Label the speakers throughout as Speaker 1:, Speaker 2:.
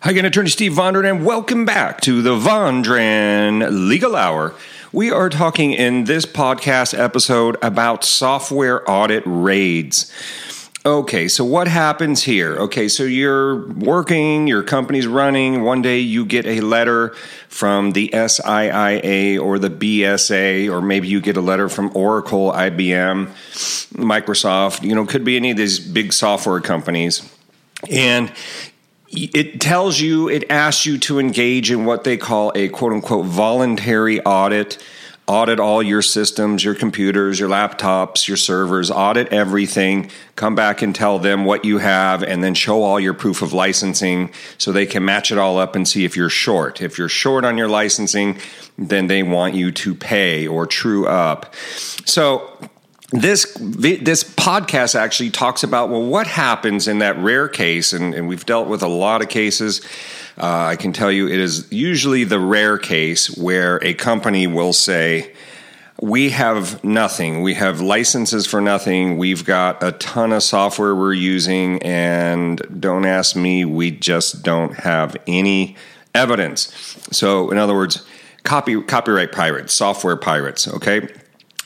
Speaker 1: Hi again, Attorney Steve Vondran, and welcome back to the Vondran Legal Hour. We are talking in this podcast episode about software audit raids. Okay, so what happens here? Okay, so you're working, your company's running. One day you get a letter from the SIIA or the BSA, or maybe you get a letter from Oracle, IBM, Microsoft, you know, could be any of these big software companies. And it tells you, it asks you to engage in what they call a quote unquote voluntary audit. Audit all your systems, your computers, your laptops, your servers, audit everything, come back and tell them what you have, and then show all your proof of licensing so they can match it all up and see if you're short. If you're short on your licensing, then they want you to pay or true up. So, this this podcast actually talks about well what happens in that rare case and, and we've dealt with a lot of cases. Uh, i can tell you it is usually the rare case where a company will say we have nothing. We have licenses for nothing. We've got a ton of software we're using and don't ask me we just don't have any evidence. So in other words copy copyright pirates software pirates okay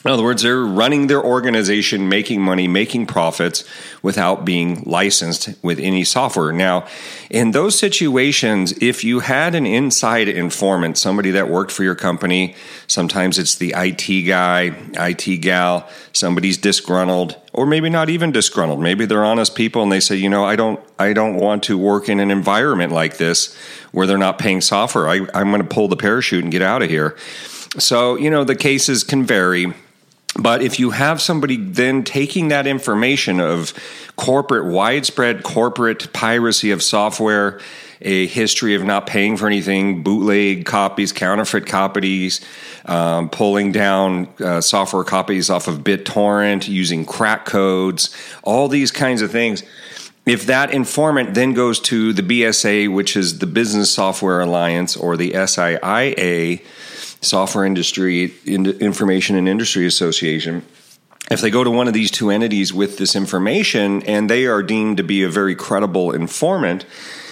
Speaker 1: in other words, they're running their organization, making money, making profits without being licensed with any software. Now, in those situations, if you had an inside informant, somebody that worked for your company, sometimes it's the IT guy, IT gal, somebody's disgruntled, or maybe not even disgruntled. Maybe they're honest people and they say, you know, I don't, I don't want to work in an environment like this where they're not paying software. I, I'm going to pull the parachute and get out of here. So, you know, the cases can vary but if you have somebody then taking that information of corporate, widespread corporate piracy of software, a history of not paying for anything, bootleg copies, counterfeit copies, um, pulling down uh, software copies off of BitTorrent, using crack codes, all these kinds of things. If that informant then goes to the BSA, which is the Business Software Alliance, or the SIIA, Software Industry Information and Industry Association, if they go to one of these two entities with this information and they are deemed to be a very credible informant,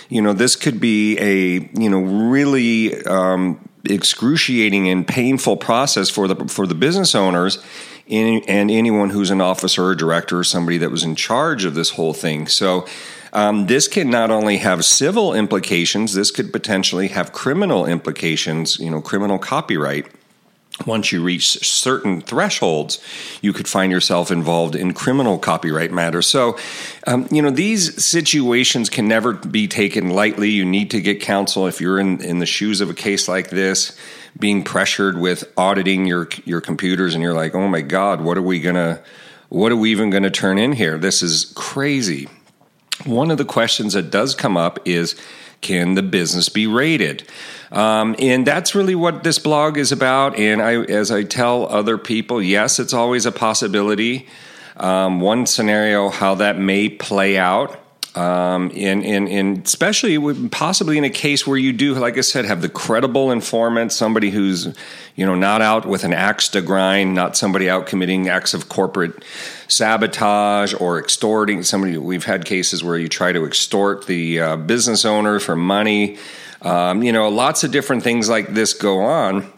Speaker 1: you know, this could be a you know really um, excruciating and painful process for the for the business owners and anyone who's an officer or director or somebody that was in charge of this whole thing. So um, this can not only have civil implications, this could potentially have criminal implications, you know, criminal copyright. Once you reach certain thresholds, you could find yourself involved in criminal copyright matters. So, um, you know, these situations can never be taken lightly. You need to get counsel if you're in, in the shoes of a case like this, being pressured with auditing your your computers, and you're like, oh my God, what are we gonna, what are we even gonna turn in here? This is crazy. One of the questions that does come up is can the business be raided? Um, and that's really what this blog is about. And I, as I tell other people, yes, it's always a possibility. Um, one scenario how that may play out um, in, in, in especially possibly in a case where you do, like I said, have the credible informant, somebody who's you know not out with an axe to grind, not somebody out committing acts of corporate sabotage or extorting somebody. We've had cases where you try to extort the uh, business owner for money. Um, you know, lots of different things like this go on.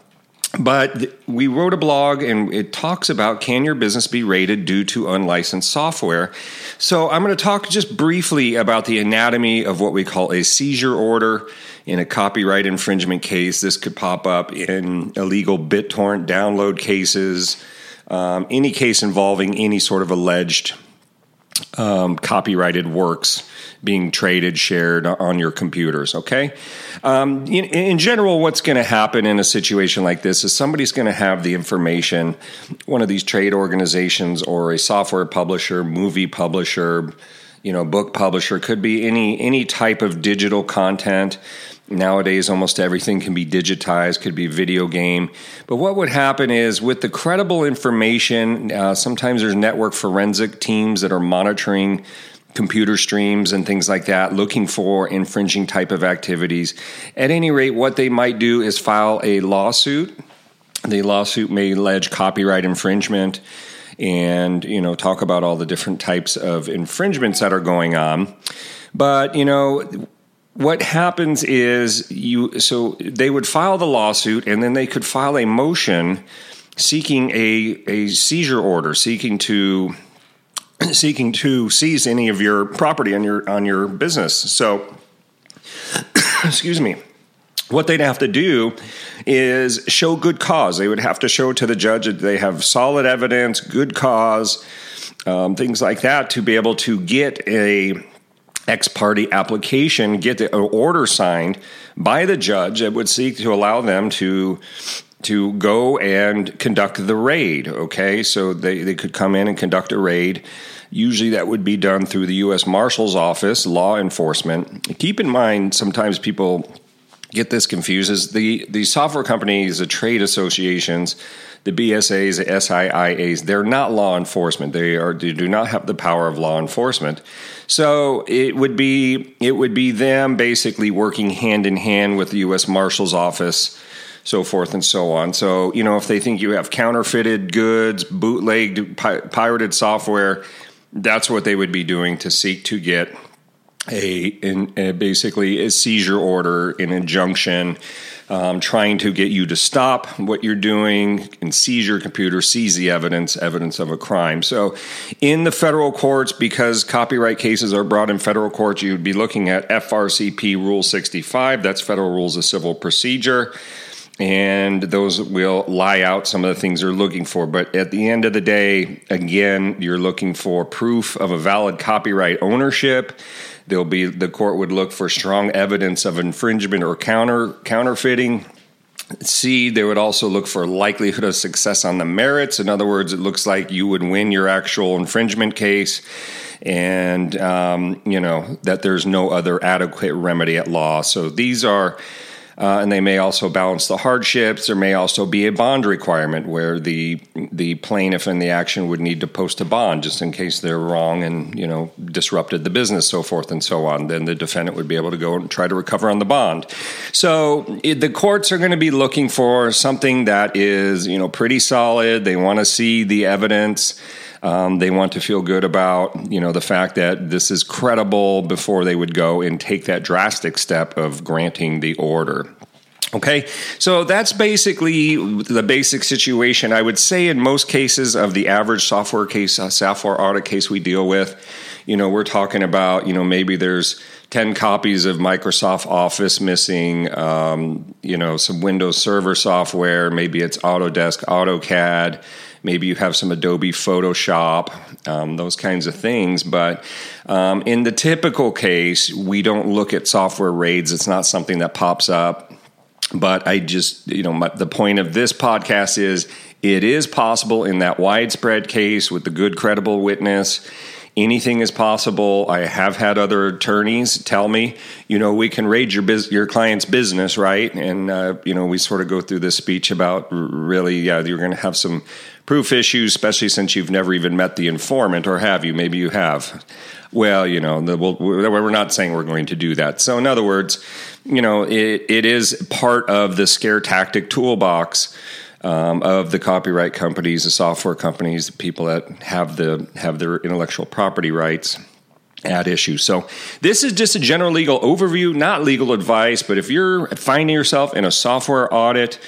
Speaker 1: But we wrote a blog and it talks about can your business be raided due to unlicensed software? So I'm going to talk just briefly about the anatomy of what we call a seizure order. In a copyright infringement case, this could pop up in illegal BitTorrent download cases, um, any case involving any sort of alleged um, copyrighted works being traded, shared on your computers. Okay. Um, in, in, general, what's going to happen in a situation like this is somebody's going to have the information. One of these trade organizations or a software publisher, movie publisher, you know, book publisher could be any any type of digital content. Nowadays, almost everything can be digitized, could be video game. But what would happen is with the credible information, uh, sometimes there's network forensic teams that are monitoring computer streams and things like that, looking for infringing type of activities. At any rate, what they might do is file a lawsuit. The lawsuit may allege copyright infringement and you know talk about all the different types of infringements that are going on but you know what happens is you so they would file the lawsuit and then they could file a motion seeking a a seizure order seeking to seeking to seize any of your property on your on your business. So excuse me. What they'd have to do is show good cause. They would have to show to the judge that they have solid evidence good cause um, things like that to be able to get a ex parte application, get the uh, order signed by the judge that would seek to allow them to to go and conduct the raid. Okay, so they, they could come in and conduct a raid. Usually that would be done through the U.S. Marshal's Office, law enforcement. Keep in mind, sometimes people get this confused. Is the, the software companies, the trade associations, the BSAs, the SIIAs, they're not law enforcement. They are they do not have the power of law enforcement. So it would be it would be them basically working hand in hand with the U.S. Marshal's office, so forth and so on. So you know if they think you have counterfeited goods, bootlegged, pi- pirated software, that's what they would be doing to seek to get a, in, a basically a seizure order, an injunction um, trying to get you to stop what you're doing and seize your computer, seize the evidence, evidence of a crime. So, in the federal courts, because copyright cases are brought in federal courts, you would be looking at FRCP Rule 65. That's Federal Rules of Civil Procedure. And those will lie out some of the things they're looking for. But at the end of the day, again, you're looking for proof of a valid copyright ownership There'll be the court would look for strong evidence of infringement or counter counterfeiting. C, they would also look for likelihood of success on the merits. In other words, it looks like you would win your actual infringement case, and um, you know that there's no other adequate remedy at law. So these are uh, and they may also balance the hardships. There may also be a bond requirement where the the plaintiff in the action would need to post a bond just in case they're wrong and you know disrupted the business, so forth and so on. Then the defendant would be able to go and try to recover on the bond. So it, the courts are going to be looking for something that is you know pretty solid. They want to see the evidence. Um, they want to feel good about you know the fact that this is credible before they would go and take that drastic step of granting the order. Okay, so that's basically the basic situation. I would say in most cases of the average software case, uh, software audit case we deal with, you know, we're talking about, you know, maybe there's 10 copies of Microsoft Office missing, um, you know, some Windows Server software, maybe it's Autodesk, AutoCAD, Maybe you have some Adobe Photoshop, um, those kinds of things. But um, in the typical case, we don't look at software raids. It's not something that pops up. But I just, you know, my, the point of this podcast is it is possible in that widespread case with the good, credible witness anything is possible. I have had other attorneys tell me, you know, we can raid your biz- your client's business, right? And uh, you know, we sort of go through this speech about really, yeah, you're going to have some proof issues, especially since you've never even met the informant, or have you? Maybe you have. Well, you know, the, we'll, we're not saying we're going to do that. So, in other words, you know, it, it is part of the scare tactic toolbox um, of the copyright companies, the software companies, the people that have the have their intellectual property rights at issue. So this is just a general legal overview, not legal advice. But if you're finding yourself in a software audit,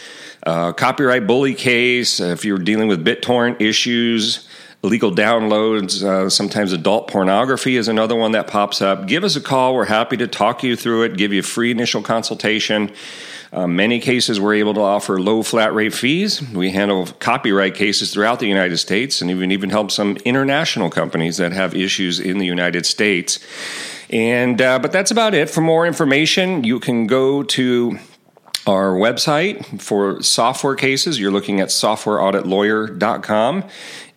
Speaker 1: uh, copyright bully case, if you're dealing with BitTorrent issues, illegal downloads, uh, sometimes adult pornography is another one that pops up. Give us a call. We're happy to talk you through it, give you a free initial consultation. Uh, many cases we're able to offer low flat rate fees. We handle copyright cases throughout the United States and even even help some international companies that have issues in the United States. And uh, but that's about it. For more information, you can go to our website for software cases. You're looking at softwareauditlawyer.com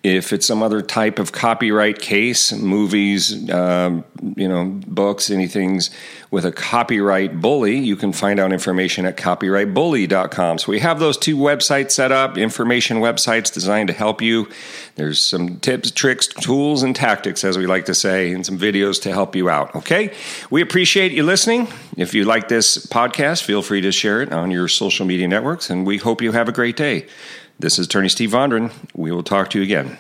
Speaker 1: if it's some other type of copyright case, movies, um, you know, books, anything with a copyright bully, you can find out information at copyrightbully.com. So we have those two websites set up, information websites designed to help you. There's some tips, tricks, tools, and tactics, as we like to say, and some videos to help you out. Okay? We appreciate you listening. If you like this podcast, feel free to share it on your social media networks, and we hope you have a great day. This is Attorney Steve Vondran. We will talk to you again.